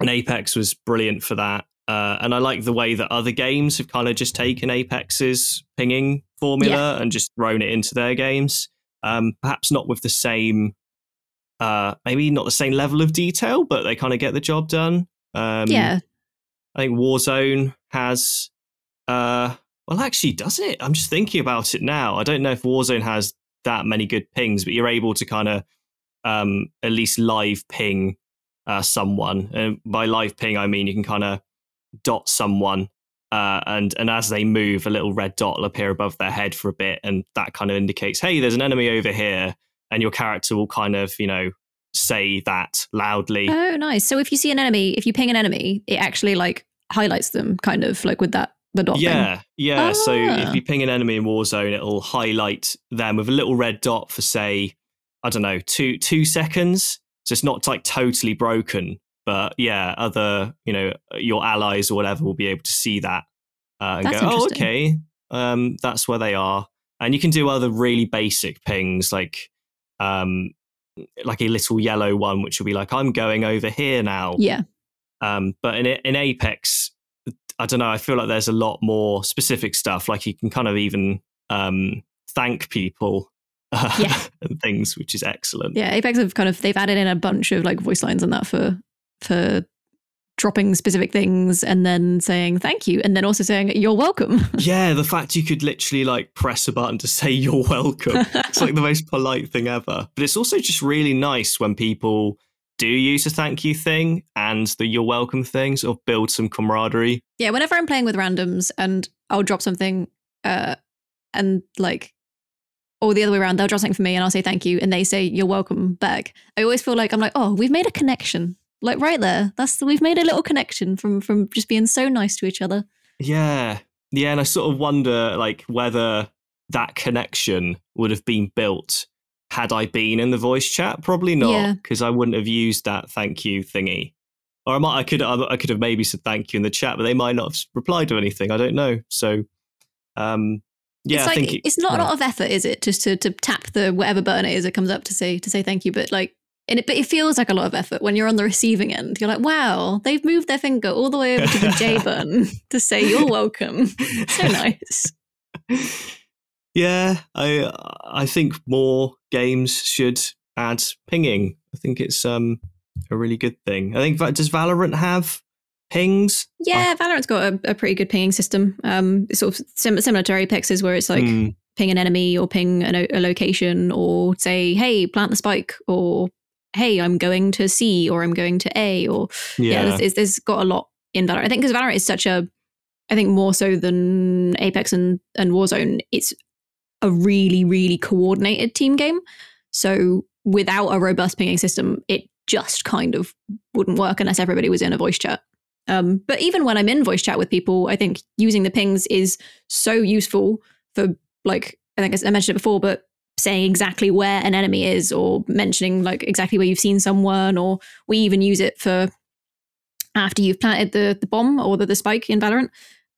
S1: and Apex was brilliant for that. Uh, and I like the way that other games have kind of just taken Apex's pinging formula and just thrown it into their games. Um, perhaps not with the same, uh, maybe not the same level of detail, but they kind of get the job done. Um,
S2: yeah.
S1: I think Warzone has. Uh, well, actually, does it? I'm just thinking about it now. I don't know if Warzone has that many good pings, but you're able to kind of um, at least live ping uh, someone. And by live ping, I mean you can kind of dot someone, uh, and and as they move, a little red dot will appear above their head for a bit, and that kind of indicates, hey, there's an enemy over here, and your character will kind of, you know, say that loudly.
S2: Oh, nice. So if you see an enemy, if you ping an enemy, it actually like highlights them, kind of like with that the dot thing.
S1: Yeah, yeah. So
S2: Ah.
S1: if you ping an enemy in Warzone, it'll highlight them with a little red dot for say, I don't know, two two seconds. So it's not like totally broken, but yeah, other you know your allies or whatever will be able to see that uh, and
S2: That's
S1: go, oh, okay, um, that's where they are. And you can do other really basic pings like. Um, like a little yellow one, which will be like, "I'm going over here now."
S2: Yeah.
S1: Um, but in in Apex, I don't know. I feel like there's a lot more specific stuff. Like you can kind of even um, thank people uh,
S2: Yeah.
S1: and things, which is excellent.
S2: Yeah. Apex have kind of they've added in a bunch of like voice lines and that for for dropping specific things and then saying thank you and then also saying you're welcome.
S1: Yeah, the fact you could literally like press a button to say you're welcome. it's like the most polite thing ever. But it's also just really nice when people do use a thank you thing and the you're welcome thing sort of build some camaraderie.
S2: yeah, whenever I'm playing with randoms and I'll drop something uh and like or the other way around, they'll drop something for me and I'll say thank you and they say you're welcome back. I always feel like I'm like, oh, we've made a connection. Like right there. That's we've made a little connection from from just being so nice to each other.
S1: Yeah. Yeah, and I sort of wonder like whether that connection would have been built had I been in the voice chat. Probably not,
S2: Yeah.
S1: because I wouldn't have used that thank you thingy. Or I might, I could, I could have maybe said thank you in the chat, but they might not have replied to anything. I don't know. So, um, yeah,
S2: it's
S1: I
S2: like
S1: think it-
S2: it's not a lot of effort, is it? Just to to tap the whatever button it is that comes up to say to say thank you. But like and it, but it feels like a lot of effort when you're on the receiving end. You're like, wow, they've moved their finger all the way over to the J button to say you're welcome. So nice.
S1: yeah, I I think more games should add pinging. I think it's um a really good thing. I think does Valorant have pings?
S2: Yeah, Valorant's got a, a pretty good pinging system. Um, it's sort of sim- similar to Apex's, where it's like
S1: Hmm,
S2: ping an enemy or ping a, a location or say, hey, plant the spike or hey, I'm going to C or I'm going to A or yeah,
S1: yeah,
S2: there's, there's, got a lot in Valorant. I think because Valorant is such a, I think more so than Apex and, and Warzone, it's a really, really coordinated team game. So without a robust pinging system, it just kind of wouldn't work unless everybody was in a voice chat. Um, but even when I'm in voice chat with people, I think using the pings is so useful for like I think I mentioned it before, but saying exactly where an enemy is or mentioning like exactly where you've seen someone, or we even use it for after you've planted the the bomb or the, the spike in Valorant.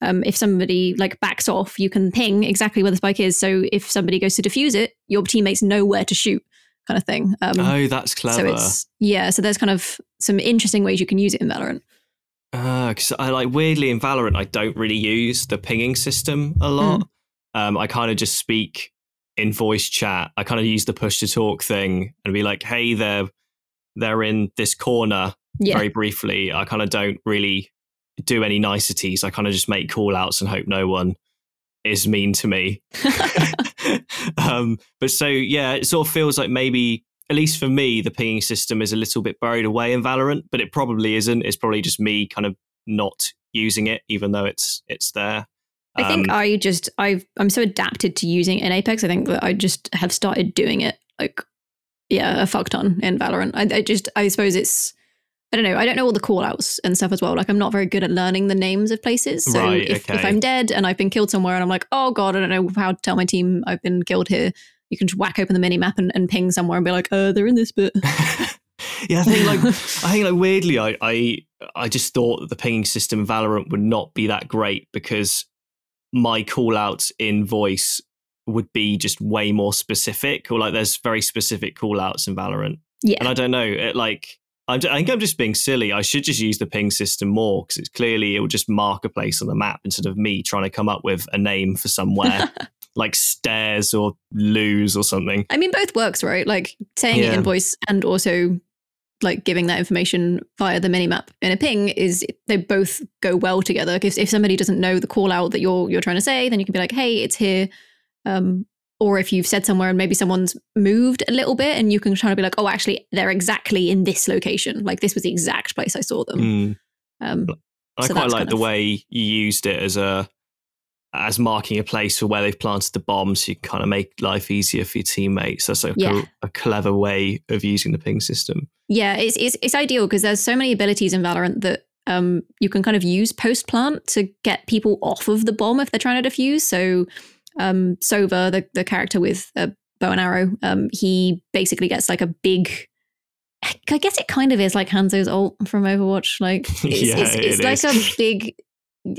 S2: Um, if somebody like backs off, you can ping exactly where the spike is. So if somebody goes to defuse it, your teammates know where to shoot kind of thing. Um,
S1: oh, that's clever.
S2: so it's yeah. So there's kind of some interesting ways you can use it in Valorant.
S1: because I like weirdly in Valorant, I don't really use the pinging system a lot. Um, I kind of just speak in voice chat. I kind of use the push to talk thing and be like, "Hey, they're they're in this corner."
S2: Yeah.
S1: Very briefly, I kind of don't really do any niceties. I kind of just make call outs and hope no one is mean to me. um, but so yeah, it sort of feels like maybe at least for me, the pinging system is a little bit buried away in Valorant, but it probably isn't. It's probably just me kind of not using it, even though it's it's there.
S2: I think
S1: Um,
S2: I just I've I'm so adapted to using in Apex. I think that I just have started doing it like yeah a fuck ton in Valorant. I, I just I suppose it's I don't know. I don't know all the call outs and stuff as well. Like I'm not very good at learning the names of places. So
S1: Right,
S2: if, if. I'm dead and I've been killed somewhere and I'm like, oh god, I don't know how to tell my team I've been killed here. You can just whack open the mini map and, and ping somewhere and be like, oh they're in this bit.
S1: yeah, I think like I think like weirdly, I I I just thought that the pinging system in Valorant would not be that great because my call outs in voice would be just way more specific, or like there's very specific call outs in Valorant.
S2: yeah.
S1: And I don't know, it like I think I'm just being silly. I should just use the ping system more because it's clearly it will just mark a place on the map instead of me trying to come up with a name for somewhere like stairs or lose or something.
S2: I mean, both works, right? Like saying it in voice and also like giving that information via the minimap in a ping is they both go well together. If, if somebody doesn't know the call out that you're you're trying to say, then you can be like, "Hey, it's here." Um, or if you've said somewhere and maybe someone's moved a little bit, and you can try to be like, "Oh, actually, they're exactly in this location. Like this was the exact place I saw them."
S1: Mm.
S2: Um,
S1: I
S2: So
S1: quite like the
S2: of-
S1: way you used it as a as marking a place for where they've planted the bomb, so you can kind of make life easier for your teammates. That's like
S2: Yeah.
S1: a, a clever way of using the ping system.
S2: Yeah, it's it's, it's ideal because there's so many abilities in Valorant that um, you can kind of use post plant to get people off of the bomb if they're trying to defuse. So um, Sova, the the character with a bow and arrow, um, he basically gets like a big. I guess it kind of is like Hanzo's ult from Overwatch. Like it's,
S1: Yeah,
S2: it's, it's
S1: it
S2: like
S1: is.
S2: a big.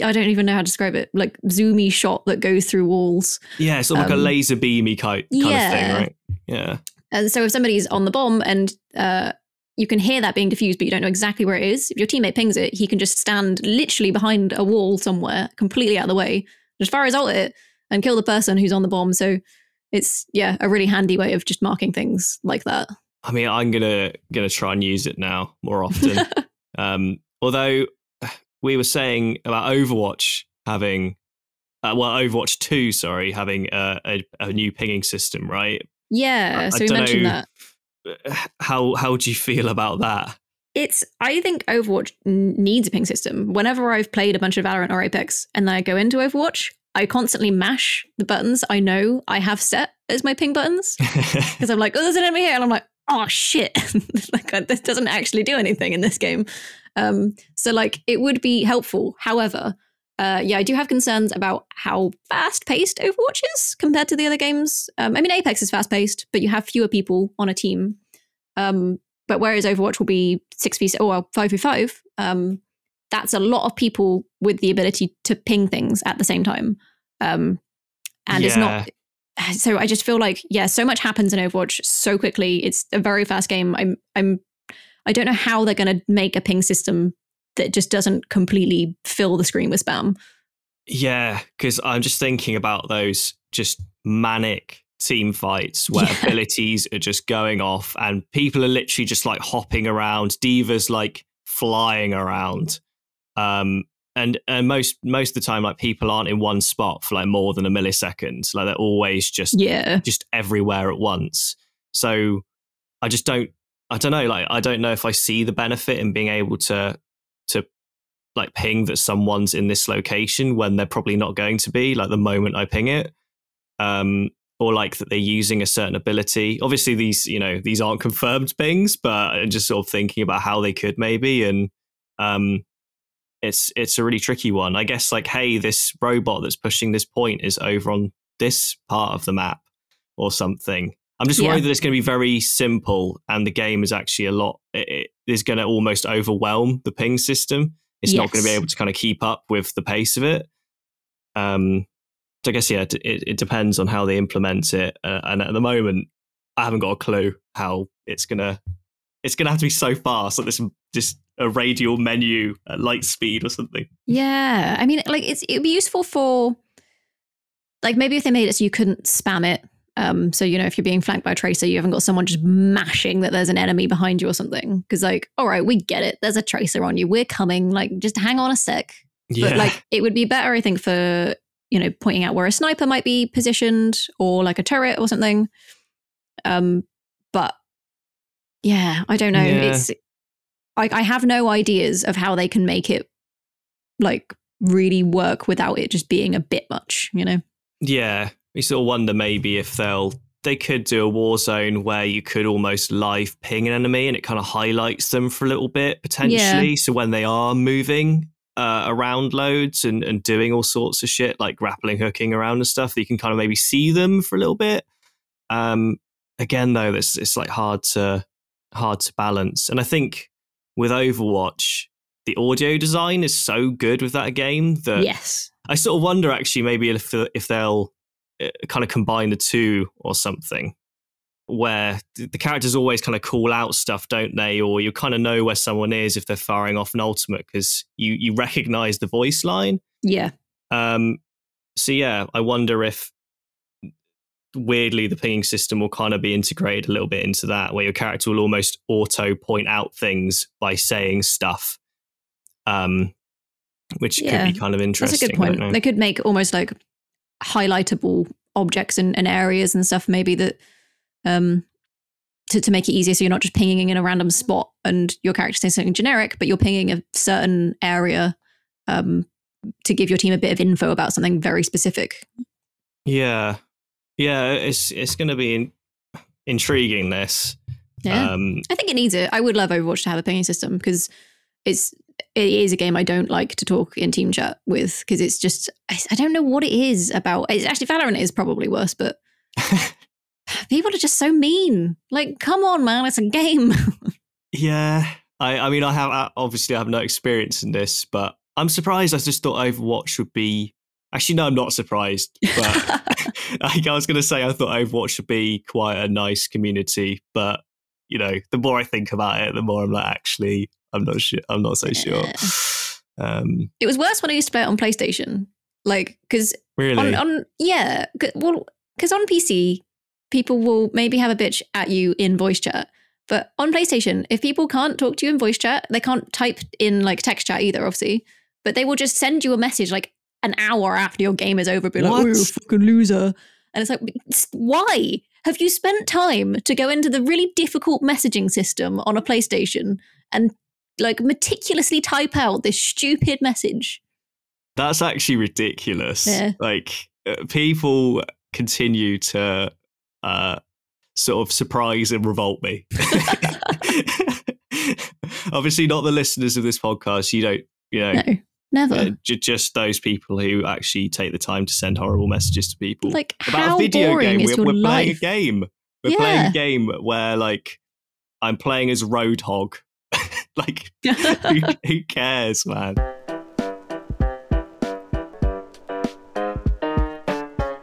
S2: I don't even know how to describe it. Like zoomy shot that goes through walls.
S1: Yeah, it's sort of like
S2: Um,
S1: a laser beamy kind, kind of thing, right? Yeah.
S2: And so if somebody's on the bomb and uh, you can hear that being diffused, but you don't know exactly where it is, if your teammate pings it, he can just stand literally behind a wall somewhere, completely out of the way, just fire his ult it and kill the person who's on the bomb. So it's yeah, a really handy way of just marking things like that.
S1: I mean, I'm gonna gonna try and use it now more often. um, although we were saying about Overwatch having, uh, well, Overwatch Two, sorry, having a, a, a new pinging system, right?
S2: yeah,
S1: I
S2: so we mentioned
S1: know.
S2: that.
S1: How how do you feel about that?
S2: It's I think Overwatch needs a ping system. Whenever I've played a bunch of Valorant or Apex and then I go into Overwatch, I constantly mash the buttons I know I have set as my ping buttons. because I'm like, oh, there's an enemy here, and I'm like, oh shit, like this doesn't actually do anything in this game. Um, so like, it would be helpful. However, uh, yeah, I do have concerns about how fast paced Overwatch is compared to the other games. Um, I mean, Apex is fast paced, but you have fewer people on a team. Um, but whereas Overwatch will be six v or well, five v five, um, that's a lot of people with the ability to ping things at the same time. Um, and it's not so I just feel like yeah, so much happens in Overwatch so quickly. It's a very fast game. I'm I'm I don't know how they're going to make a ping system that just doesn't completely fill the screen with spam.
S1: Yeah, because I'm just thinking about those just manic team fights where
S2: Yeah.
S1: abilities are just going off and people are literally just like hopping around, D.Vas like flying around. Um and and most most of the time like people aren't in one spot for like more than a millisecond. Like they're always just
S2: Yeah,
S1: just everywhere at once. So I just don't I don't know, like I don't know if I see the benefit in being able to to like ping that someone's in this location when they're probably not going to be, like the moment I ping it. Um or like that they're using a certain ability. Obviously these, you know, these aren't confirmed pings, but I'm just sort of thinking about how they could maybe and um it's it's a really tricky one. I guess like, hey, this robot that's pushing this point is over on this part of the map or something. I'm just
S2: Yeah.
S1: worried that it's going to be very simple and the game is actually a lot. It, is going to almost overwhelm the ping system. It's not going to be able to kind of keep up with the pace of it. Um, so I guess yeah, it, it, it depends on how they implement it. Uh, and at the moment, I haven't got a clue how it's gonna it's gonna have to be so fast, like this just a radial menu at light speed or something.
S2: Yeah, I mean, like it's it'd be useful for like maybe if they made it so you couldn't spam it. Um, so you know, if you're being flanked by a tracer, you haven't got someone just mashing that there's an enemy behind you or something. Because like, all right, we get it. There's a tracer on you. We're coming. Like, just hang on a sec.
S1: Yeah.
S2: But like, it would be better, I think, for you know, pointing out where a sniper might be positioned or like a turret or something. Um, but yeah, I don't know.
S1: Yeah.
S2: It's I, I have no ideas of how they can make it like really work without it just being a bit much, you know?
S1: Yeah, we sort of wonder maybe if they'll they could do a Warzone where you could almost live ping an enemy and it kind of highlights them for a little bit potentially. So when they are moving uh, around loads and, and doing all sorts of shit like grappling hooking around and stuff, you can kind of maybe see them for a little bit. Um, again, though, this it's like hard to hard to balance, and I think with Overwatch, the audio design is so good with that game that
S2: yes.
S1: I sort of wonder actually maybe if if they'll kind of combine the two or something, where the characters always kind of call out stuff, don't they? Or you kind of know where someone is if they're firing off an ultimate because you you recognize the voice line.
S2: Yeah.
S1: Um, so yeah, I wonder if weirdly the pinging system will kind of be integrated a little bit into that, where your character will almost auto point out things by saying stuff. Um, which
S2: Yeah,
S1: could be kind of interesting.
S2: That's a good point. They could make almost like highlightable objects and, and areas and stuff, maybe that um to, to make it easier so you're not just pinging in a random spot and your character says something generic, but you're pinging a certain area um to give your team a bit of info about something very specific.
S1: Yeah, yeah, it's it's going to be in, intriguing. This,
S2: Yeah.
S1: um,
S2: I think it needs it. I would love Overwatch to have a pinging system because it's it is a game I don't like to talk in team chat with because it's just I, don't know what it is about. It's actually Valorant is probably worse, but people are just so mean. Like, come on, man, it's a game.
S1: yeah. I, I mean, I have obviously I have no experience in this, but I'm surprised. I just thought Overwatch would be. Actually, no, I'm not surprised. But like I was going to say, I thought Overwatch would be quite a nice community, but you know, the more I think about it, the more I'm like, actually, I'm not sure. I'm not so sure. Um,
S2: it was worse when I used to play it on PlayStation. Like, because
S1: really,
S2: on, on yeah, well, because on PC, people will maybe have a bitch at you in voice chat. But on PlayStation, if people can't talk to you in voice chat, they can't type in like text chat either, obviously. But they will just send you a message like an hour after your game is over, be like,
S1: What?
S2: "Oh, you're a fucking loser," and it's like, why have you spent time to go into the really difficult messaging system on a PlayStation and like meticulously type out this stupid message?
S1: That's actually ridiculous.
S2: Yeah.
S1: Like uh, people continue to uh, sort of surprise and revolt me. Obviously, not the listeners of this podcast. You don't, you know,
S2: No, never.
S1: uh, j- just those people who actually take the time to send horrible messages to people
S2: like
S1: about
S2: how
S1: a video
S2: boring
S1: game.
S2: is
S1: We're,
S2: your
S1: we're playing a game. We're playing a game where, like, I'm playing as Roadhog. like, who, who cares, man?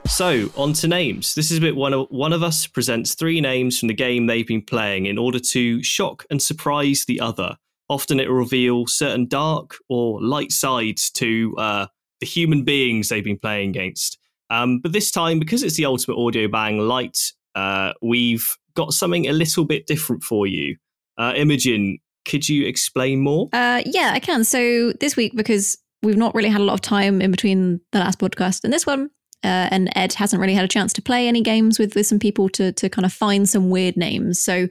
S1: So, on to names. This is a bit one of one of us presents three names from the game they've been playing in order to shock and surprise the other. Often it will reveal certain dark or light sides to uh, the human beings they've been playing against. Um, but this time, because it's the Ultimate Audio Bang Light, uh, we've got something a little bit different for you. Uh, Imogen, could you explain more?
S2: Uh, yeah, I can. So this week, because we've not really had a lot of time in between the last podcast and this one, uh, and Ed hasn't really had a chance to play any games with with some people to to kind of find some weird names. So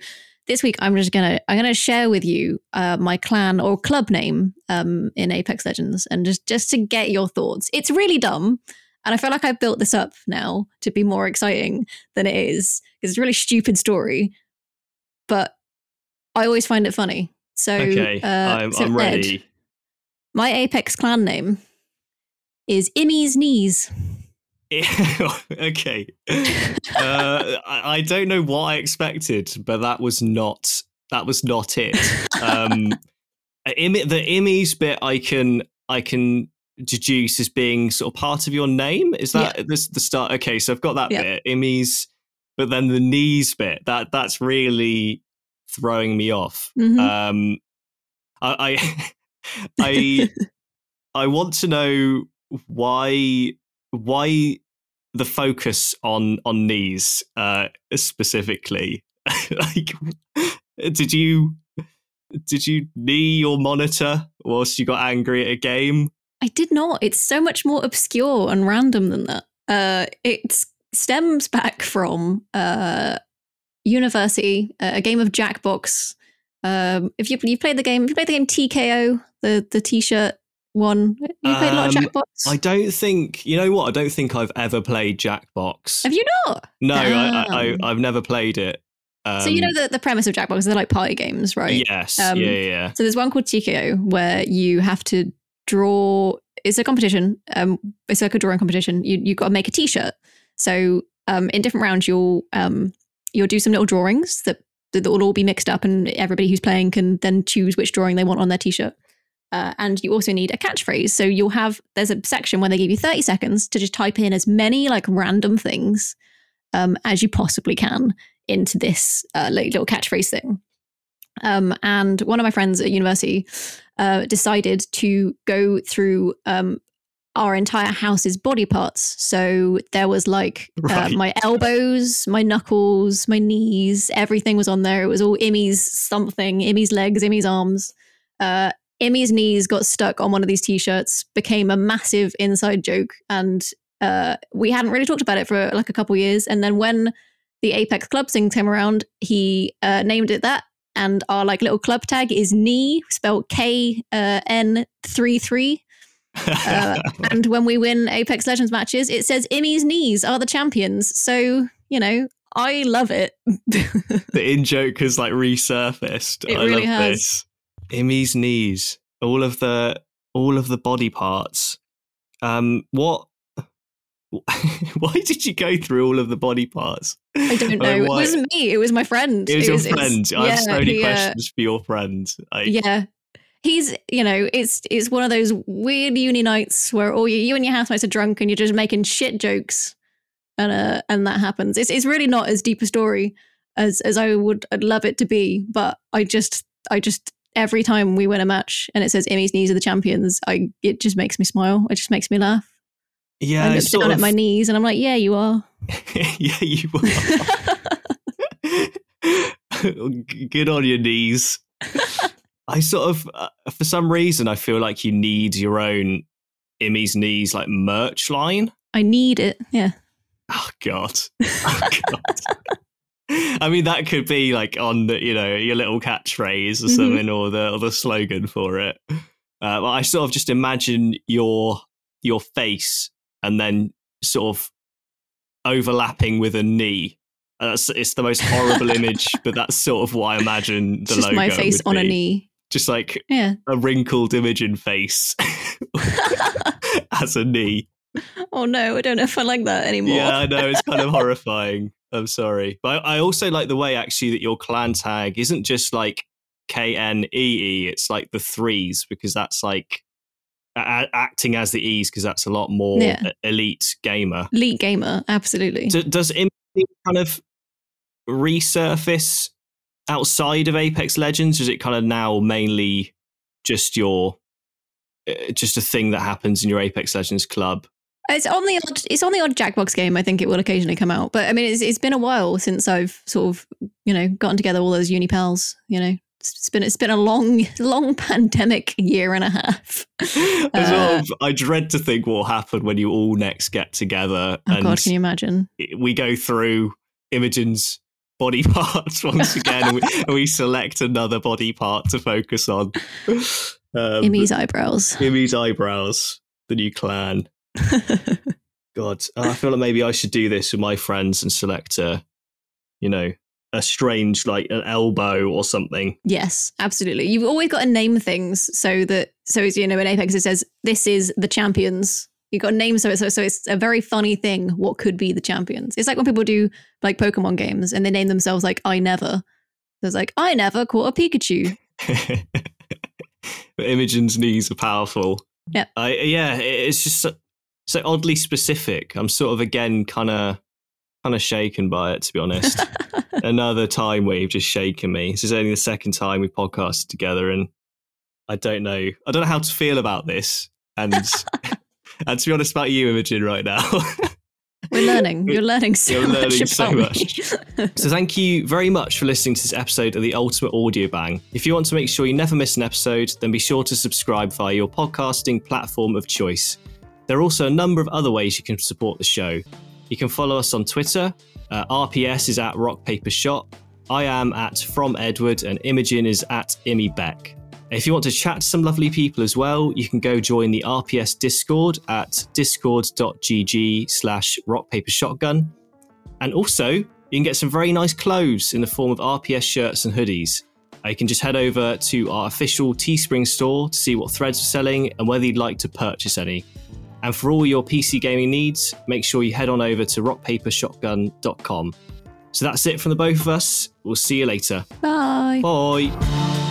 S2: this week, I'm just gonna I'm gonna share with you uh, my clan or club name um, in Apex Legends, and just just to get your thoughts. It's really dumb. And I feel like I've built this up now to be more exciting than it is because it's a really stupid story. But I always find it funny. So,
S1: okay,
S2: uh,
S1: I'm,
S2: so
S1: I'm
S2: Ed,
S1: ready.
S2: my Apex clan name is Immy's Knees.
S1: okay. Uh, I, I don't know what I expected, but that was not that was not it. Um, the Immy's bit I can I can deduce as being sort of part of your name. Is that this the start? Okay, so I've got that
S2: Yeah.
S1: bit. Immy's but then the knees bit that that's really throwing me off.
S2: Mhm.
S1: Um, I I I, I want to know why why the focus on on knees uh, specifically. like, did you did you knee your monitor whilst you got angry at a game?
S2: I did not. It's so much more obscure and random than that. Uh, it stems back from uh, University, uh, a game of Jackbox. Um, if you you played the game, if you played the game Tee K.O., the the T-shirt one, you played a lot of
S1: Um,
S2: Jackbox.
S1: I don't think you know what. I don't think I've ever played Jackbox.
S2: Have you not?
S1: No, I, I,
S2: Um.
S1: I I've never played it. Um,
S2: so you know the the premise of Jackbox, is they're like party games, right?
S1: Yes.
S2: Um,
S1: yeah, yeah.
S2: So there's one called Tee K.O. where you have to draw. It's a competition. Um, it's like a drawing competition. You you got to make a T-shirt. So um, in different rounds, you'll um, you'll do some little drawings that that will all be mixed up, and everybody who's playing can then choose which drawing they want on their T-shirt. Uh, and you also need a catchphrase. So you'll have there's a section where they give you 30 seconds to just type in as many like random things um, as you possibly can into this uh, little catchphrase thing. Um, and one of my friends at university uh, decided to go through um, our entire house's body parts. So there was like uh, my elbows, my knuckles, my knees, everything was on there. It was all Immy's something, Immy's legs, Immy's arms. Uh, Immy's knees got stuck on one of these t-shirts, became a massive inside joke, and uh, we hadn't really talked about it for like a couple years. And then when the Apex Club thing came around, he uh, named it that. And our like little club tag is knee, spelled K uh, N three three. Uh, and when we win Apex Legends matches, it says Immy's knees are the champions. So you know, I love it.
S1: the in joke has like resurfaced.
S2: It
S1: I
S2: really
S1: love
S2: has.
S1: this. Immy's knees, all of the all of the body parts. Um, what? Why did you go through all of the body parts?
S2: I don't know. it wasn't me. It was my friend.
S1: It was your
S2: it
S1: friend. I have so many
S2: he, uh,
S1: questions for your friend. Like,
S2: Yeah. He's, you know, it's it's one of those weird uni nights where all you, you and your housemates are drunk and you're just making shit jokes, and uh, and that happens. It's it's really not as deep a story as as I would I'd love it to be, but I just I just every time we win a match and it says Immy's knees are the champions, I it just makes me smile. It just makes me laugh.
S1: yeah,
S2: I look
S1: it's sort
S2: down
S1: of,
S2: at my knees and I'm like, yeah, you are.
S1: yeah, you are. Get on your knees. I sort of, uh, for some reason, I feel like you need your own Immy's knees like merch line.
S2: I need it. Yeah.
S1: Oh God. Oh, God. I mean, that could be like on the, you know, your little catchphrase or
S2: Mhm.
S1: something, or the or the slogan for it. Uh, but I sort of just imagine your your face and then sort of overlapping with a knee. Uh, That's it's the most horrible image, but that's sort of what I imagine the
S2: just
S1: logo
S2: my face on a knee.
S1: just like
S2: Yeah.
S1: a wrinkled Imogen face as a knee.
S2: oh no, I don't know if I like that anymore.
S1: Yeah, I know it's kind of horrifying. I'm sorry, but I also like the way actually that your clan tag isn't just like K N E E. It's like the threes because that's like a- acting as the E's because that's a lot more
S2: Yeah.
S1: elite gamer.
S2: Elite gamer, absolutely.
S1: Do, does Im kind of resurface outside of Apex Legends? Is it kind of now mainly just your uh, just a thing that happens in your Apex Legends club?
S2: It's on the odd, it's on the odd Jackbox game. I think it will occasionally come out, but I mean, it's it's been a while since I've sort of you know gotten together all those uni pals. You know, it's, it's been it's been a long long pandemic year and a half. Uh,
S1: of, I dread to think what will happen when you all next get together
S2: Oh God, can you imagine?
S1: we go through Imogen's body parts once again and, we, and we select another body part to focus on. Um,
S2: Immy's eyebrows.
S1: Immy's eyebrows, the new clan. God, I feel like maybe I should do this with my friends and select a, you know, a strange like an elbow or something.
S2: yes, absolutely. You've always got to name things so that so as you know in Apex it says this is the champions. You've got to name so so so it's a very funny thing. What could be the champions? It's like when people do like Pokemon games and they name themselves like I never. There's like I never caught a Pikachu.
S1: but Imogen's knees are powerful.
S2: Yep.
S1: I yeah, it's just so, oddly specific. I'm sort of again kind of kind of shaken by it, to be honest. Another time where you've just shaken me. This is only the second time we podcasted together, and I don't know. I don't know how to feel about this. And and to be honest about you, Imogen, right now.
S2: We're learning. You're learning so
S1: You're learning
S2: much
S1: so much. So thank you very much for listening to this episode of the Ultimate Audio Bang. If you want to make sure you never miss an episode, then be sure to subscribe via your podcasting platform of choice. There are also a number of other ways you can support the show. You can follow us on Twitter. Uh, RPS is at Rock Paper Shot. I am at From Edward, and Imogen is at Immy Beck. If you want to chat to some lovely people as well, you can go join the RPS Discord at discord.gg slash rockpapershotgun. And also, you can get some very nice clothes in the form of RPS shirts and hoodies. Uh, you can just head over to our official Teespring store to see what threads are selling and whether you'd like to purchase any. And for all your PC gaming needs, make sure you head on over to rockpapershotgun.com. So that's it from the both of us. We'll see you later.
S2: Bye.
S1: Bye.